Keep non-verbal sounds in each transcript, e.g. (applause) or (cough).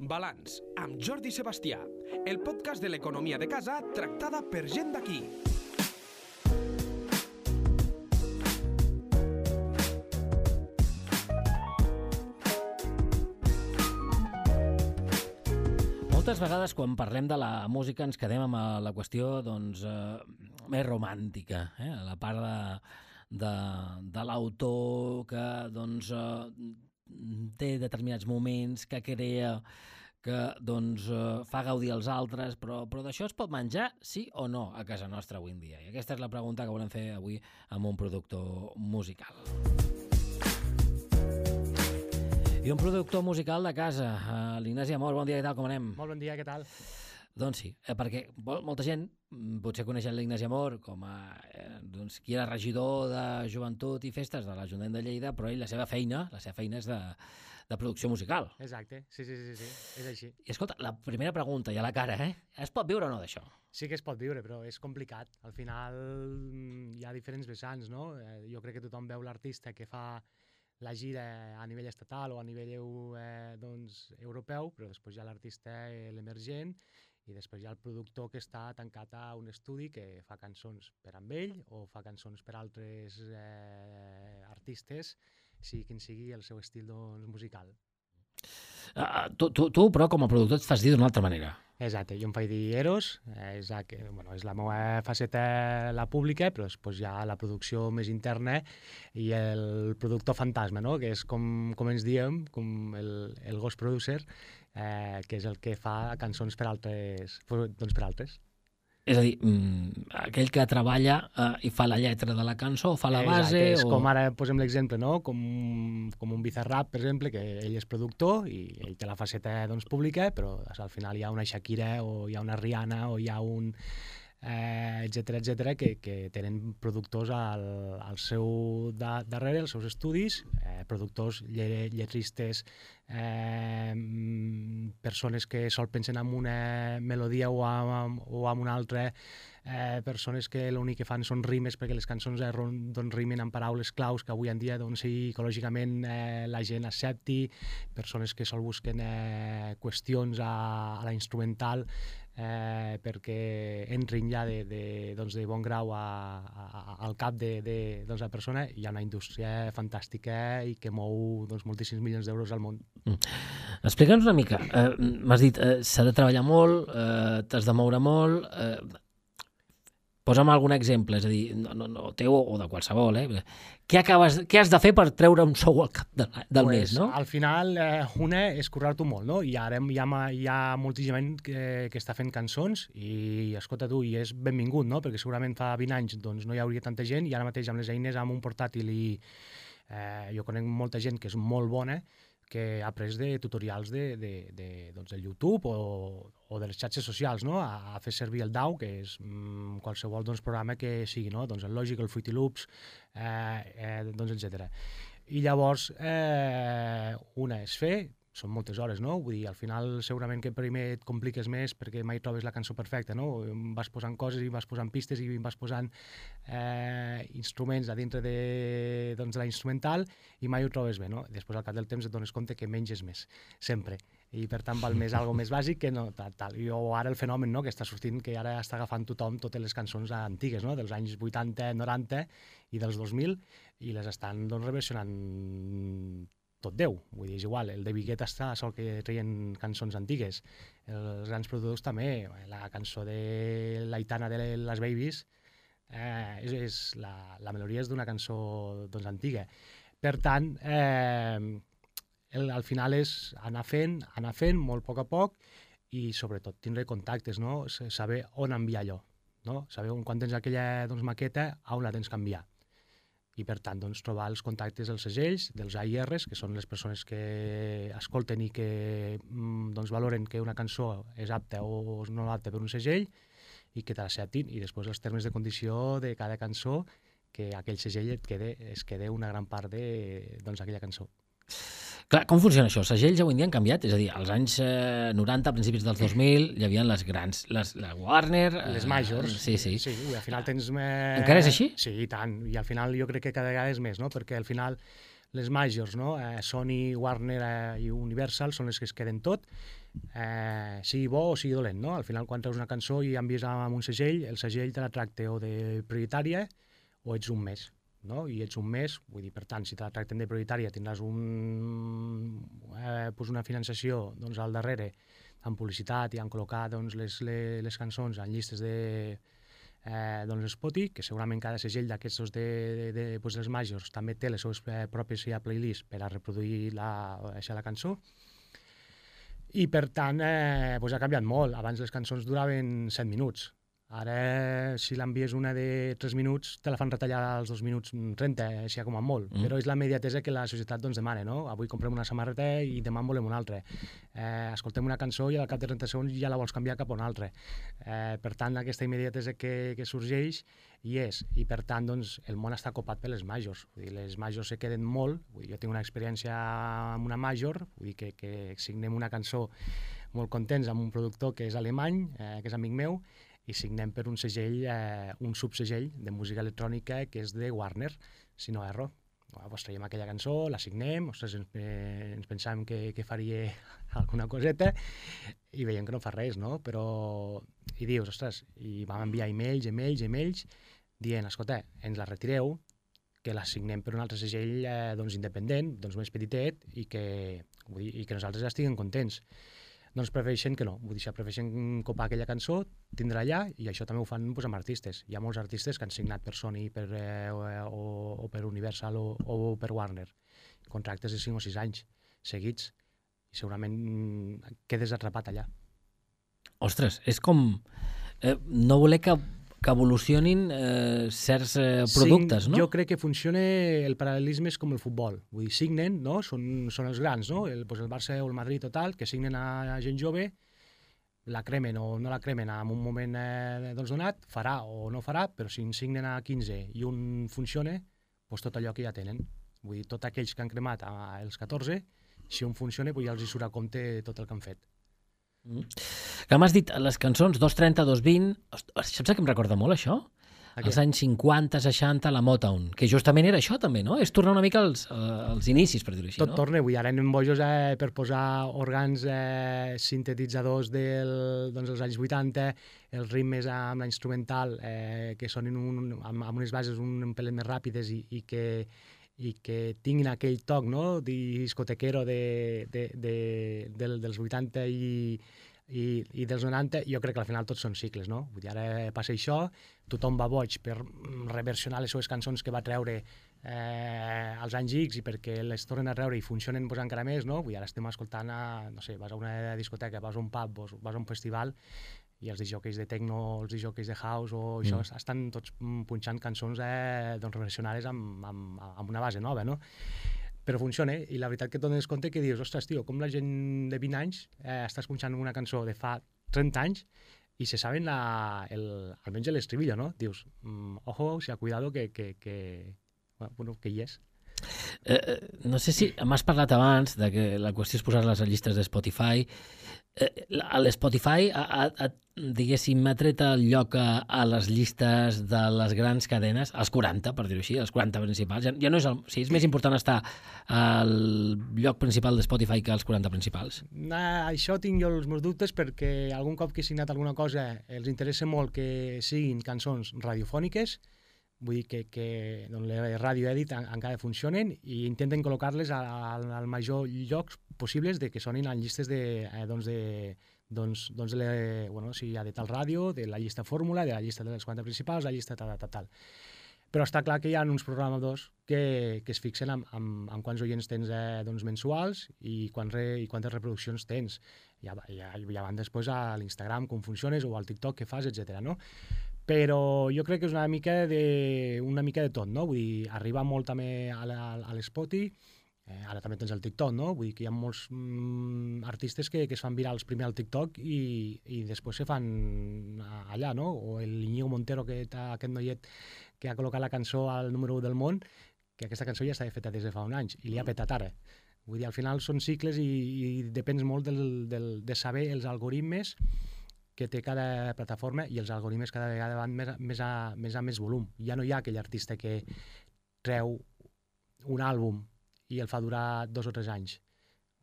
Balanç, amb Jordi Sebastià, el podcast de l'economia de casa tractada per gent d'aquí. Moltes vegades quan parlem de la música ens quedem amb eh, la qüestió doncs, eh, més romàntica, eh? la part de, de, de l'autor que doncs, eh, té determinats moments, que crea, que doncs, eh, fa gaudir els altres, però, però d'això es pot menjar, sí o no, a casa nostra avui en dia? I aquesta és la pregunta que volem fer avui amb un productor musical. I un productor musical de casa, eh, l'Ignasi Amor, bon dia, què tal, com anem? Molt bon dia, què tal? Doncs sí, eh, perquè molta gent mm, potser coneix l'Ignasi Amor com a eh, doncs, qui era regidor de joventut i festes de l'Ajuntament de Lleida, però ell la seva feina, la seva feina és de, de producció musical. Exacte, sí, sí, sí, sí, és així. I escolta, la primera pregunta, i a la cara, eh? Es pot viure o no d'això? Sí que es pot viure, però és complicat. Al final mm, hi ha diferents vessants, no? Eh, jo crec que tothom veu l'artista que fa la gira a nivell estatal o a nivell eh, doncs, europeu, però després hi ha l'artista eh, l'emergent i després hi ha el productor que està tancat a un estudi que fa cançons per amb ell o fa cançons per altres eh, artistes, sigui quin sigui el seu estil doncs, musical. Uh, tu, tu, tu, però, com a productor, et fas dir d'una altra manera. Exacte, jo em faig dir Eros, eh, és, que, bueno, és la meva faceta la pública, però després hi ha la producció més interna i el productor fantasma, no? que és com, com ens diem, com el, el ghost producer, eh, que és el que fa cançons per altres, doncs per altres. És a dir, mm, aquell que treballa uh, i fa la lletra de la cançó, fa la base... Exacte, és o... com ara posem l'exemple, no? com, com un Bizarrap, per exemple, que ell és productor i ell té la faceta doncs, pública, però al final hi ha una Shakira o hi ha una Rihanna o hi ha un eh, etc etc que, que tenen productors al, al seu da, darrere, als seus estudis, eh, productors, lle, lletristes, eh, mm, persones que sol pensen en una melodia o amb, o amb una altra, eh, persones que l'únic que fan són rimes perquè les cançons eh, doncs, rimen amb paraules claus que avui en dia doncs, psicològicament eh, la gent accepti, persones que sol busquen eh, qüestions a, a la instrumental eh, perquè entrin ja de, de, doncs, de bon grau a, a, al cap de, de doncs, la persona. Hi ha una indústria fantàstica i que mou doncs, moltíssims milions d'euros al món. Explica'ns una mica. Eh, M'has dit, eh, s'ha de treballar molt, eh, t'has de moure molt... Eh, posa'm algun exemple, és a dir, no, no, no teu o de qualsevol, eh? Què, acabes, què has de fer per treure un sou al cap de, del mes, no? Al final, eh, una és currar-t'ho molt, no? I ara hi ha, hi ha moltíssima gent que, que està fent cançons i, escolta tu, i és benvingut, no? Perquè segurament fa 20 anys doncs, no hi hauria tanta gent i ara mateix amb les eines, amb un portàtil i eh, jo conec molta gent que és molt bona que ha après de tutorials de, de, de, doncs, del YouTube o, o de les xarxes socials, no? a, a fer servir el DAW, que és mm, qualsevol doncs, programa que sigui, no? doncs el Logic, el Fruity Loops, eh, eh, doncs, etc. I llavors, eh, una és fer, són moltes hores, no? Vull dir, al final segurament que primer et compliques més perquè mai trobes la cançó perfecta, no? Vas posant coses i vas posant pistes i vas posant eh, instruments a dintre de, doncs, de la instrumental i mai ho trobes bé, no? Després al cap del temps et dones compte que menges més, sempre. I per tant val més algo més bàsic que no tal, tal. I o ara el fenomen no? que està sortint, que ara està agafant tothom totes les cançons antigues, no? dels anys 80, 90 i dels 2000, i les estan doncs, reversionant tot Déu, vull dir, és igual, el David Guetta està sol que treien cançons antigues, els grans productors també, la cançó de l'Aitana de les Babies, eh, és, és la, la melodia és d'una cançó doncs, antiga. Per tant, eh, el, al final és anar fent, anar fent molt a poc a poc i sobretot tindre contactes, no? Saber on enviar allò, no? saber on, quan tens aquella doncs, maqueta, a on la tens que enviar i per tant doncs, trobar els contactes dels segells, dels AIRs, que són les persones que escolten i que mm, doncs, valoren que una cançó és apta o no apta per un segell i que te l'acceptin i després els termes de condició de cada cançó que aquell segell et quede, es quede una gran part de doncs, aquella cançó. Clar, com funciona això? Els segells avui en dia han canviat, és a dir, als anys eh, 90, a principis dels 2000, hi havia les grans, les, la Warner... Les eh, majors. Sí, sí. sí ui, al final tens... Eh... Encara és així? Sí, i tant. I al final jo crec que cada vegada és més, no? Perquè al final les majors, no? Eh, Sony, Warner eh, i Universal són les que es queden tot, eh, sigui bo o sigui dolent, no? Al final, quan treus una cançó i envies amb un segell, el segell te la tracta o de prioritària o ets un mes, no? I ets un mes, vull dir, per tant, si te la tracten de prioritària tindràs un, eh, pues una finançació doncs, al darrere amb publicitat i han col·locat doncs, les, les, les cançons en llistes de, eh, doncs Spotify, que segurament cada segell d'aquests de, de, de, pues, dels majors també té les seves eh, pròpies ja playlists per a reproduir la, això, la cançó. I per tant, eh, pues ha canviat molt. Abans les cançons duraven 7 minuts. Ara, si l'envies una de 3 minuts, te la fan retallar als 2 minuts 30, així com a molt. Mm. Però és la mediatesa que la societat doncs, demana, no? Avui comprem una samarreta i demà en volem una altra. Eh, escoltem una cançó i al cap de 30 segons ja la vols canviar cap a una altra. Eh, per tant, aquesta immediatesa que, que sorgeix hi és. I per tant, doncs, el món està copat per les majors. Vull dir, les majors se queden molt. Vull dir, jo tinc una experiència amb una major, vull dir que, que signem una cançó molt contents amb un productor que és alemany, eh, que és amic meu, i signem per un segell, eh, un subsegell de música electrònica que és de Warner, si no erro. Pues traiem aquella cançó, la signem, ostres, ens, eh, ens pensàvem que, que faria (laughs) alguna coseta i veiem que no fa res, no? Però... I dius, ostres, i vam enviar emails, emails, emails, dient, escolta, ens la retireu, que la signem per un altre segell eh, doncs, independent, doncs més petitet, i que, vull dir, i que nosaltres estiguem contents doncs prefereixen que no, vull dir, prefereixen copar aquella cançó, tindre allà, i això també ho fan pues, amb artistes. Hi ha molts artistes que han signat per Sony per, eh, o, o per Universal o, o per Warner, contractes de 5 o 6 anys seguits, i segurament quedes atrapat allà. Ostres, és com eh, no voler que que evolucionin eh, certs eh, productes, sí, no? Jo crec que funciona, el paral·lelisme és com el futbol. Vull dir, signen, no? Són, són els grans, no? El, pues el Barça o el Madrid o tal, que signen a gent jove, la cremen o no la cremen en un moment eh, doncs donat, farà o no farà, però si en signen a 15 i un funciona, doncs tot allò que ja tenen. Vull dir, tots aquells que han cremat als 14, si un funciona, doncs ja els hi surt a compte tot el que han fet. Mm. Que m'has dit, les cançons 2.30, 2.20... Saps que em recorda molt, això? Aquest. Els anys 50, 60, la Motown, que justament era això també, no? És tornar una mica als, uh, als inicis, per dir-ho així, Tot no? torna, avui ara anem bojos eh, per posar òrgans eh, sintetitzadors del, doncs, dels anys 80, els ritmes amb la instrumental eh, que sonin un, amb, amb unes bases un, un pelet més ràpides i, i que i que tinguin aquell toc no? discotequero de, de, de, de, dels 80 i, i, i dels 90, jo crec que al final tots són cicles, no? Vull dir, ara passa això, tothom va boig per reversionar les seves cançons que va treure eh, als anys X i perquè les tornen a treure i funcionen pues, encara més, no? Vull dir, ara estem escoltant a, no sé, vas a una discoteca, vas a un pub, vas a un festival i els disjockeys de techno, els disjockeys de house o mm. això, estan tots punxant cançons eh, doncs, reversionades amb, amb, amb una base nova, no? Però funciona, i la veritat que et dones compte que dius, ostres, tio, com la gent de 20 anys eh, està escoltant una cançó de fa 30 anys i se saben la, el, almenys l'estribillo, no? Dius, mm, ojo, si ha cuidado que, que, que, bueno, que hi és. Eh, eh, no sé si m'has parlat abans de que la qüestió és posar-les a llistes de Spotify eh, l'Spotify diguéssim, ha tret el lloc a, a les llistes de les grans cadenes, als 40, per dir-ho així, als 40 principals. Ja, ja no és, el, o sigui, és més important estar al lloc principal de Spotify que als 40 principals. Nah, això tinc jo els meus dubtes perquè algun cop que he signat alguna cosa els interessa molt que siguin cançons radiofòniques, vull dir que, que doncs, les radio edit encara funcionen i intenten col·locar-les al, major llocs possibles de que sonin en llistes de, eh, doncs de, doncs, doncs de, bueno, si hi ha de tal ràdio, de la llista fórmula, de la llista de les 40 principals, la llista tal, tal, tal. Però està clar que hi ha uns programadors que, que es fixen en, en, en quants oients tens eh, doncs, mensuals i, quan re, i quantes reproduccions tens. Ja, ja, ja van després a l'Instagram, com funciones, o al TikTok que fas, etc. no? Però jo crec que és una mica de, una mica de tot, no? Vull dir, arriba molt també a l'Spoti, eh, ara també tens el TikTok, no? Vull dir que hi ha molts mm, artistes que, que es fan virals primer al TikTok i, i després se fan allà, no? O el Iñigo Montero, que aquest noiet que ha col·locat la cançó al número 1 del món, que aquesta cançó ja estava feta des de fa un anys i li ha petat ara. Vull dir, al final són cicles i, i depens molt del, del, de saber els algoritmes que té cada plataforma i els algoritmes cada vegada van més, més, a, més a més volum. Ja no hi ha aquell artista que treu un àlbum i el fa durar dos o tres anys.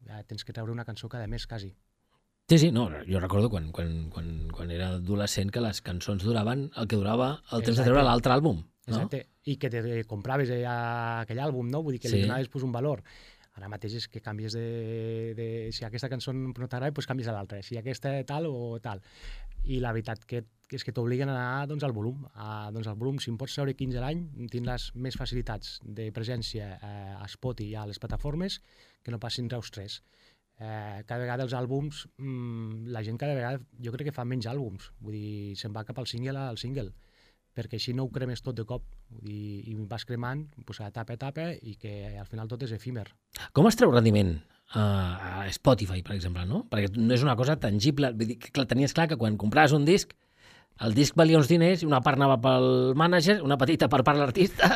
Ja tens que treure una cançó cada mes, quasi. Sí, sí, no, jo recordo quan, quan, quan, quan era adolescent que les cançons duraven el que durava el temps de treure Exacte. l'altre àlbum. No? Exacte. I que te compraves eh, aquell àlbum, no? Vull dir que Sí. li donaves pues, un valor. Ara mateix és que canvies de... de si aquesta cançó no t'agrada, doncs canvies a l'altra. Si aquesta tal o tal. I la veritat que, que és que t'obliguen a anar doncs, al volum. A, doncs, al volum, si em pots treure 15 a l'any, tindràs més facilitats de presència eh, a Spotify i a les plataformes que no passin Reus 3. Eh, cada vegada els àlbums, mmm, la gent cada vegada, jo crec que fa menys àlbums. Vull dir, se'n va cap al single al single perquè així no ho cremes tot de cop dir, i vas cremant pues, a etapa a etapa i que al final tot és efímer. Com es treu rendiment a, Spotify, per exemple, no? Perquè no és una cosa tangible. Vull dir, que, clar, tenies clar que quan compraves un disc, el disc valia uns diners i una part anava pel mànager, una petita part per l'artista,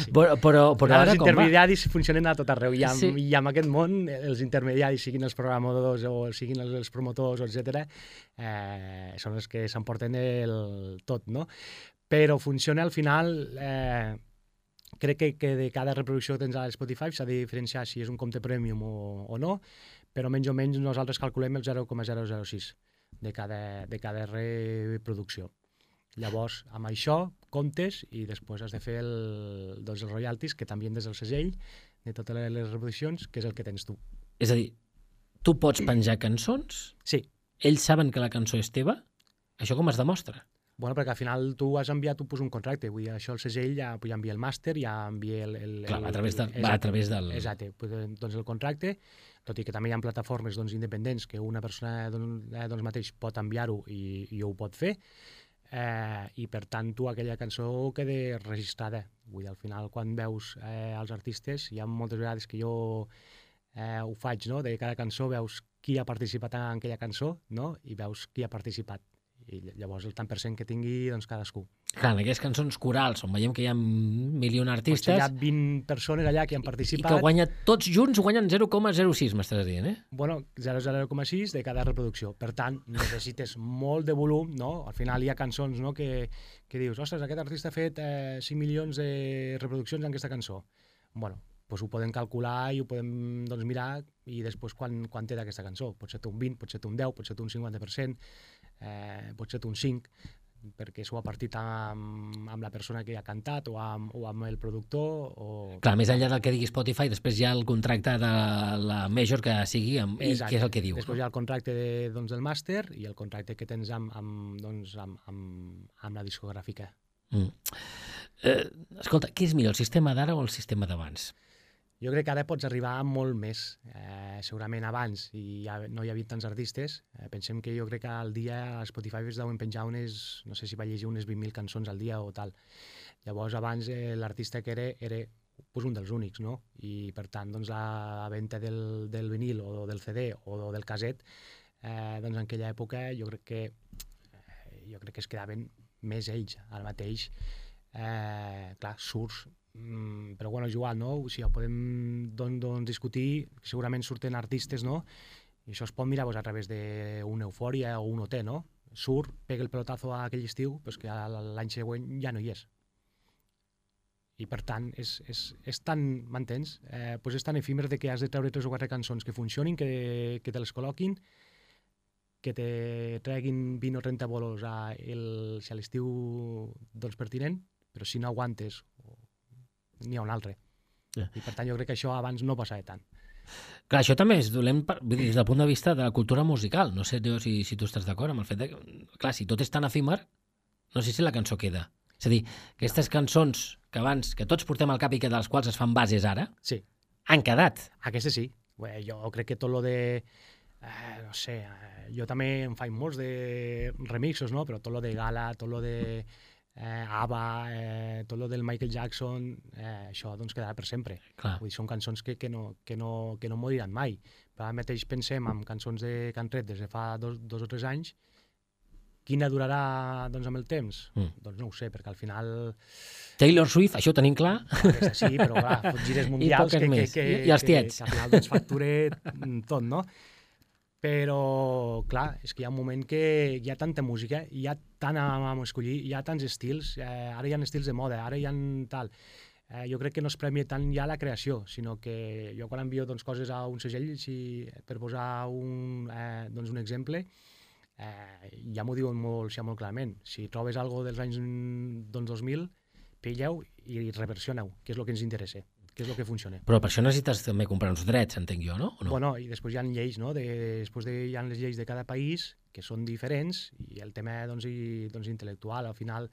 Sí. (laughs) però, però, però Ara ara els com va? intermediaris funcionen a tot arreu i amb, Sí. sí. i amb aquest món els intermediaris, siguin els programadors o siguin els, els promotors, etc, eh, són els que s'emporten el tot, no? Però funciona al final... Eh, crec que, que de cada reproducció que tens a Spotify s'ha de diferenciar si és un compte premium o, o no, però menys o menys nosaltres calculem el 0,006 de cada, de cada reproducció. Llavors, amb això comptes i després has de fer el, doncs els royalties, que també des del segell de totes les- les reproduccions, que és el que tens tu. És a dir, tu pots penjar cançons, Sí, ells saben que la cançó és teva, això com es demostra? Bueno, perquè al final tu has enviat tu, pues, un contracte, vull dir, això el segell ja, pues, ja envia el màster, ja envia el... el, Clar, el, a través del, va a exacte, través del... Exacte, pues, eh, doncs el contracte, tot i que també hi ha plataformes doncs, independents que una persona doncs, doncs mateix pot enviar-ho i, i ho pot fer, eh, i per tant tu aquella cançó queda registrada. Vull dir, al final quan veus eh, els artistes, hi ha moltes vegades que jo eh, ho faig, no? de cada cançó veus qui ha participat en aquella cançó no? i veus qui ha participat. I llavors el tant per cent que tingui doncs, cadascú. Clar, en aquelles cançons corals, on veiem que hi ha un milió Potser d'artistes hi ha 20 persones allà que han i participat. que guanya, tots junts guanyen 0,06, m'estàs dient, eh? Bueno, 0,06 de cada reproducció. Per tant, necessites molt de volum, no? Al final hi ha cançons no, que, que dius, ostres, aquest artista ha fet eh, 5 milions de reproduccions en aquesta cançó. Bueno, doncs ho podem calcular i ho podem doncs, mirar i després quan, quan té d'aquesta cançó. Pot ser un 20, pot ser un 10, pot ser un 50%, eh, pot ser un 5, perquè s'ho ha partit amb, amb la persona que ha cantat o amb, o amb el productor o... Clar, més enllà del que digui Spotify, després hi ha el contracte de la major que sigui amb, i què és el que diu. Després hi ha el contracte de, doncs, del màster i el contracte que tens amb, amb, doncs, amb, amb, amb la discogràfica. Mm. Eh, escolta, què és millor, el sistema d'ara o el sistema d'abans? Jo crec que ara pots arribar a molt més. Eh, segurament abans i ja no hi havia tants artistes. Eh, pensem que jo crec que al dia a Spotify es deuen penjar unes, no sé si va llegir unes 20.000 cançons al dia o tal. Llavors abans eh, l'artista que era, era pues, un dels únics, no? I per tant doncs, la venda del, del vinil o del CD o del caset, eh, doncs en aquella època jo crec que eh, jo crec que es quedaven més ells ara mateix. Eh, clar, surts, mm, però bueno, és igual, no? O sigui, podem doncs, doncs, discutir, segurament surten artistes, no? I això es pot mirar pues, a través d'una eufòria o un OT, no? Surt, pega el pelotazo a aquell estiu, però que l'any següent ja no hi és. I per tant, és, és, és tan, m'entens? Eh, pues és tan efímer de que has de treure tres o quatre cançons que funcionin, que, que te les col·loquin, que te treguin 20 o 30 bolos a, el, si a l'estiu doncs pertinent, però si no aguantes n'hi ha un altre. Ja. I per tant jo crec que això abans no passava tant. Clar, això també és dolent per, vull dir, des del punt de vista de la cultura musical. No sé jo, si, si tu estàs d'acord amb el fet de que, clar, si tot és tan efímer, no sé si la cançó queda. És a dir, aquestes cançons que abans, que tots portem al cap i que de les quals es fan bases ara, Sí, han quedat. Aquesta sí. Bé, jo crec que tot lo de... Eh, no sé, eh, jo també em faig molts de remixos, no? Però tot lo de Gala, tot lo de eh, ABBA, eh, tot lo del Michael Jackson, eh, això doncs quedarà per sempre. Clar. Vull dir, són cançons que, que, no, que, no, que no moriran mai. Però ara mateix pensem en cançons de que han tret des de fa dos, dos o tres anys, quina durarà doncs, amb el temps? Mm. Doncs no ho sé, perquè al final Taylor Swift, això ho tenim clar. aquesta sí, però clar, gires (laughs) mundials poques que, que, que, I- i els que, tiets. que al final doncs, facture tot, no? (laughs) Però, clar, és que hi ha un moment que hi ha tanta música, hi ha tant a, a escollir, hi ha tants estils, eh, ara hi ha estils de moda, ara hi ha tal... eh, jo crec que no es premia tant ja la creació, sinó que jo quan envio doncs, coses a un segell, si, per posar un, eh, doncs un exemple, eh, ja m'ho diuen molt, ja molt clarament. Si trobes algo dels anys doncs, 2000, pilleu i reversioneu, que és el que ens interessa que és el que funciona. Però per això necessites també comprar uns drets, entenc jo, no? O no? Bueno, i després hi ha lleis, no? De, després de, hi ha les lleis de cada país que són diferents i el tema doncs, i, doncs, intel·lectual, al final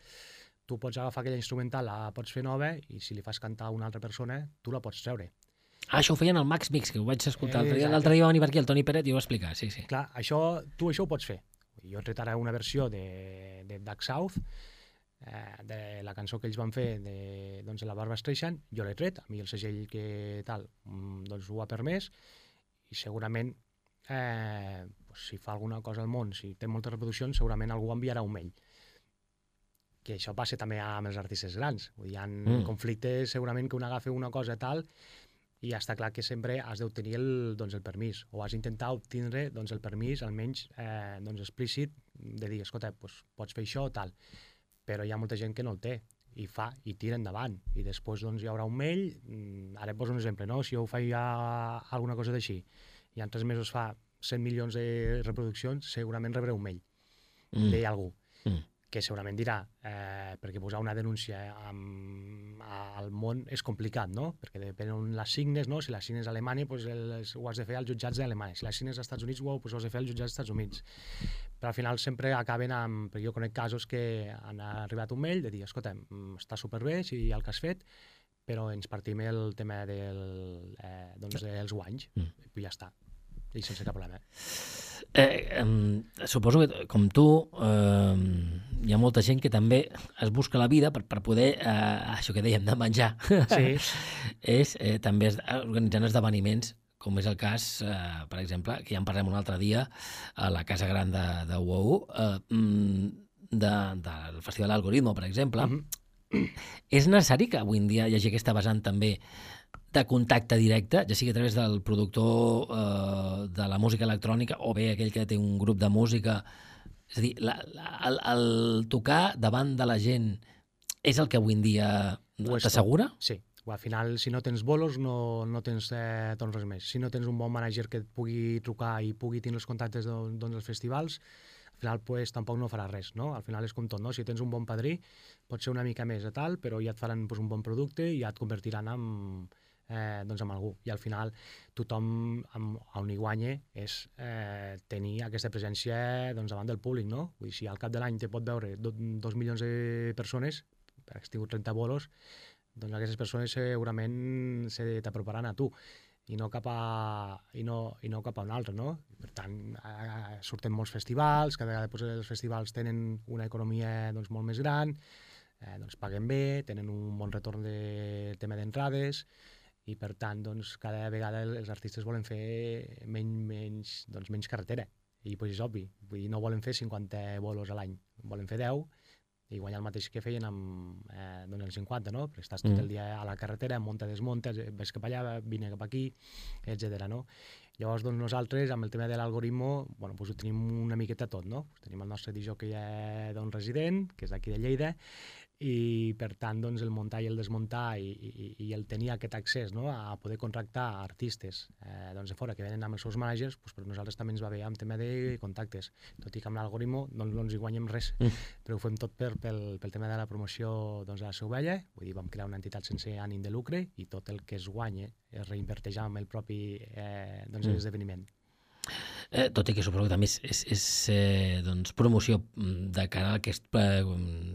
tu pots agafar aquella instrumental, la pots fer nova i si li fas cantar a una altra persona, tu la pots treure. Ah, això ho feien al Max Mix, que ho vaig escoltar l'altre dia. L'altre dia va venir per aquí el Toni Peret i ho va explicar, sí, sí. Clar, això, tu això ho pots fer. Jo he tret ara una versió de, de Dark South, de la cançó que ells van fer de, doncs, la Barba Streisand, jo l'he tret, a mi el segell que tal, mm, doncs ho ha permès, i segurament eh, pues, si fa alguna cosa al món, si té moltes reproduccions, segurament algú enviarà un mail que això passa també amb els artistes grans. Vull dir, hi ha mm. conflictes segurament que un agafa una cosa tal i està clar que sempre has d'obtenir el, doncs, el permís o has d'intentar obtindre doncs, el permís almenys eh, doncs, explícit de dir, escolta, doncs, pots fer això o tal. Però hi ha molta gent que no el té i fa, i tira endavant. I després doncs, hi haurà un mail, mm, ara et poso un exemple, no? si jo faig ja alguna cosa d'així i en tres mesos fa 100 milions de reproduccions, segurament rebré un mail mm. d'algú. Mm que segurament dirà, eh, perquè posar una denúncia amb, al món és complicat, no? Perquè depèn on les signes, no? Si les signes a Alemanya, pues el, ho has de fer als jutjats d'Alemanya. Si les signes als Estats Units, ho, pues ho has de fer als jutjats dels Estats Units. Però al final sempre acaben amb... Perquè jo conec casos que han arribat un mail de dir, escolta, mm, està superbé si el que has fet, però ens partim el tema del, eh, doncs, dels guanys. Mm. I ja està. I sense cap problema. Eh, eh, suposo que, com tu, eh, hi ha molta gent que també es busca la vida per, per poder, eh, això que dèiem, de menjar, sí. (laughs) és eh, també organitzant esdeveniments com és el cas, eh, per exemple, que ja en parlem un altre dia, a la Casa Gran de, de UOU, eh, mm, de, del Festival Algoritmo, per exemple. Uh -huh. És necessari que avui en dia hi hagi aquesta vessant també de contacte directe, ja sigui a través del productor eh, de la música electrònica o bé aquell que té un grup de música. És a dir, la, la, el, el tocar davant de la gent és el que avui en dia t'assegura? Sí. Al final, si no tens bolos, no, no tens eh, doncs res més. Si no tens un bon manager que et pugui trucar i pugui tenir els contactes doncs, dels festivals, al final pues, tampoc no farà res, no? Al final és com tot, no? Si tens un bon padrí, pot ser una mica més a tal, però ja et faran pues, un bon producte i ja et convertiran en, eh, doncs amb algú. I al final tothom amb, on hi guanya és eh, tenir aquesta presència doncs, davant del públic, no? Vull dir, si al cap de l'any te pot veure do, dos milions de persones, per que 30 bolos, doncs aquestes persones segurament se t'aproparan a tu i no cap a, i no, i no cap a un altre, no? Per tant, eh, surten molts festivals, cada vegada doncs, els festivals tenen una economia doncs, molt més gran, eh, doncs paguen bé, tenen un bon retorn de tema d'entrades, i per tant doncs, cada vegada els artistes volen fer menys, menys, doncs, menys carretera i pues, és obvi, vull dir, no volen fer 50 bolos a l'any, volen fer 10 i guanyar el mateix que feien amb eh, doncs, els 50, no? Perquè estàs tot mm. el dia a la carretera, munta, desmunta, ves cap allà, vine cap aquí, etc. no? Llavors, doncs, nosaltres, amb el tema de l'algoritmo, bueno, doncs ho tenim una miqueta tot, no? Tenim el nostre DJ que ja d'un resident, que és d'aquí de Lleida, i per tant doncs, el muntar i el desmuntar i, i, i el tenir aquest accés no? a poder contractar artistes eh, doncs de fora que venen amb els seus managers doncs, per nosaltres també ens va bé amb tema de contactes tot i que amb l'algoritmo doncs, no ens hi guanyem res mm. però ho fem tot per, pel, pel tema de la promoció doncs, de la seu vella vull dir, vam crear una entitat sense ànim de lucre i tot el que es guanya es reinverteix amb el propi eh, doncs, mm. esdeveniment Eh, tot i que suposo que també és, és, és eh, doncs, promoció mm, de cara a aquest eh,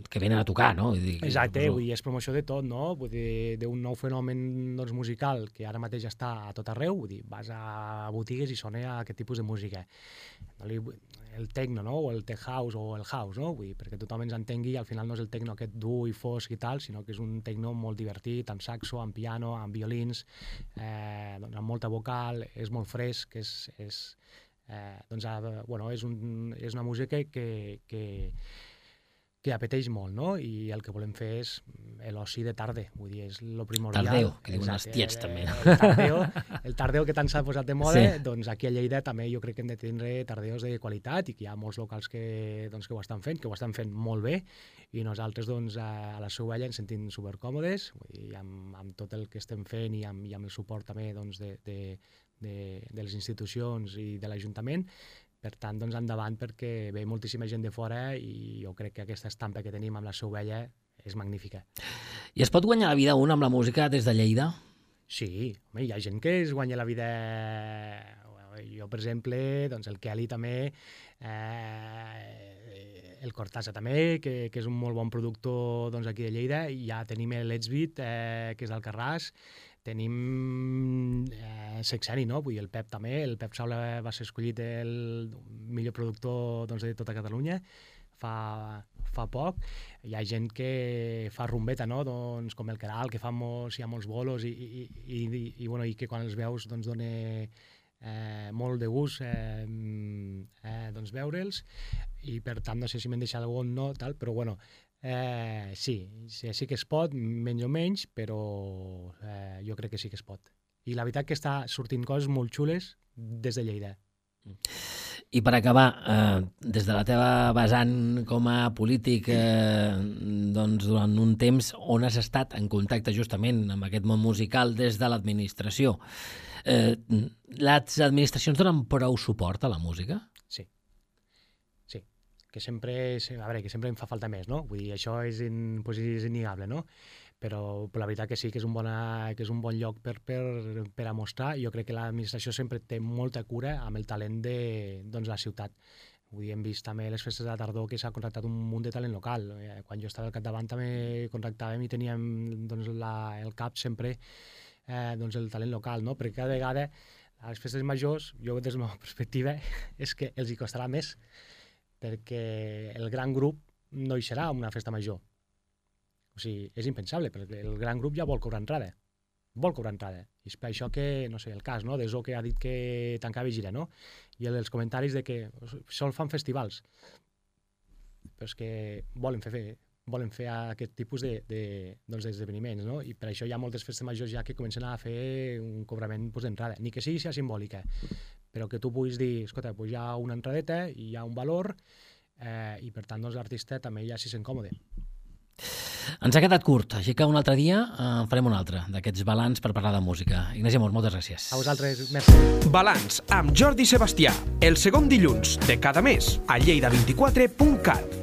que venen a tocar, no? Vull dir, Exacte, suposo... vull dir, és promoció de tot, no? Vull dir, d'un nou fenomen doncs, musical que ara mateix està a tot arreu, vull dir, vas a botigues i sona aquest tipus de música. El techno, no? O el tech house o el house, no? Vull dir, perquè tothom ens entengui, al final no és el techno aquest dur i fosc i tal, sinó que és un techno molt divertit, amb saxo, amb piano, amb violins, eh, doncs, amb molta vocal, és molt fresc, és, és, eh, doncs, eh, bueno, és, un, és una música que, que, que apeteix molt, no? I el que volem fer és l'oci de tarda, vull dir, és el primordial. Tardeo, que diuen els tiets, també. No? El tardeo, el tardeo que tant s'ha posat de moda, sí. doncs aquí a Lleida també jo crec que hem de tindre tardeos de qualitat i que hi ha molts locals que, doncs, que ho estan fent, que ho estan fent molt bé i nosaltres doncs, a la Seu Vella ens sentim supercòmodes vull dir, amb, amb tot el que estem fent i amb, i amb el suport també doncs, de, de, de, de les institucions i de l'Ajuntament per tant, doncs, endavant, perquè ve moltíssima gent de fora i jo crec que aquesta estampa que tenim amb la Seu Vella és magnífica. I es pot guanyar la vida un amb la música des de Lleida? Sí, home, hi ha gent que es guanya la vida... Jo, per exemple, doncs el Kelly també, eh, el Cortasa també, que, que és un molt bon productor doncs, aquí de Lleida, i ja tenim l'Edsbit, eh, que és del Carràs, tenim eh, Sexeni, no? Vull dir, el Pep també, el Pep Saula va ser escollit el millor productor doncs, de tota Catalunya fa, fa poc. Hi ha gent que fa rumbeta, no? doncs, com el Caral, que fa molts, hi ha molts bolos i, i, i, i, i, bueno, i que quan els veus doncs, dona eh, molt de gust eh, eh, doncs, veure'ls i per tant no sé si m'he deixat algun no, tal, però bueno, Eh, sí, sí, sí que es pot, menys o menys, però eh, jo crec que sí que es pot. I la veritat que està sortint coses molt xules des de Lleida. I per acabar, eh, des de la teva vessant com a polític, eh, doncs durant un temps, on has estat en contacte justament amb aquest món musical des de l'administració? Eh, les administracions donen prou suport a la música? Que sempre, és, a veure, que sempre em fa falta més, no? Vull dir, això és, in, pues és innegable, no? Però, però la veritat que sí que és un, bona, que és un bon lloc per, per, per a mostrar. Jo crec que l'administració sempre té molta cura amb el talent de doncs, la ciutat. Vull dir, hem vist també les festes de la tardor que s'ha contractat un munt de talent local. Eh, quan jo estava al capdavant també contractàvem i teníem doncs, la, el cap sempre eh, doncs, el talent local, no? perquè cada vegada a les festes majors, jo des de la meva (laughs) perspectiva, és que els hi costarà més perquè el gran grup no hi serà una festa major. O sigui, és impensable, perquè el gran grup ja vol cobrar entrada. Vol cobrar entrada. I és per això que, no sé, el cas no, de Zo que ha dit que tancava gira, no? I els comentaris de que sol fan festivals. Però és que volen fer, fer volen fer aquest tipus d'esdeveniments, de, de, doncs, no? I per això hi ha moltes festes majors ja que comencen a fer un cobrament doncs, ni que sigui sia simbòlica, però que tu puguis dir, escolta, pues hi ha una entradeta i hi ha un valor eh, i per tant doncs, l'artista també ja s'hi sent còmode. Ens ha quedat curt, així que un altre dia eh, farem un altre d'aquests balanç per parlar de música. Ignasi Amor, moltes gràcies. A vosaltres, merci. Balanç amb Jordi Sebastià, el segon dilluns de cada mes a lleida24.cat.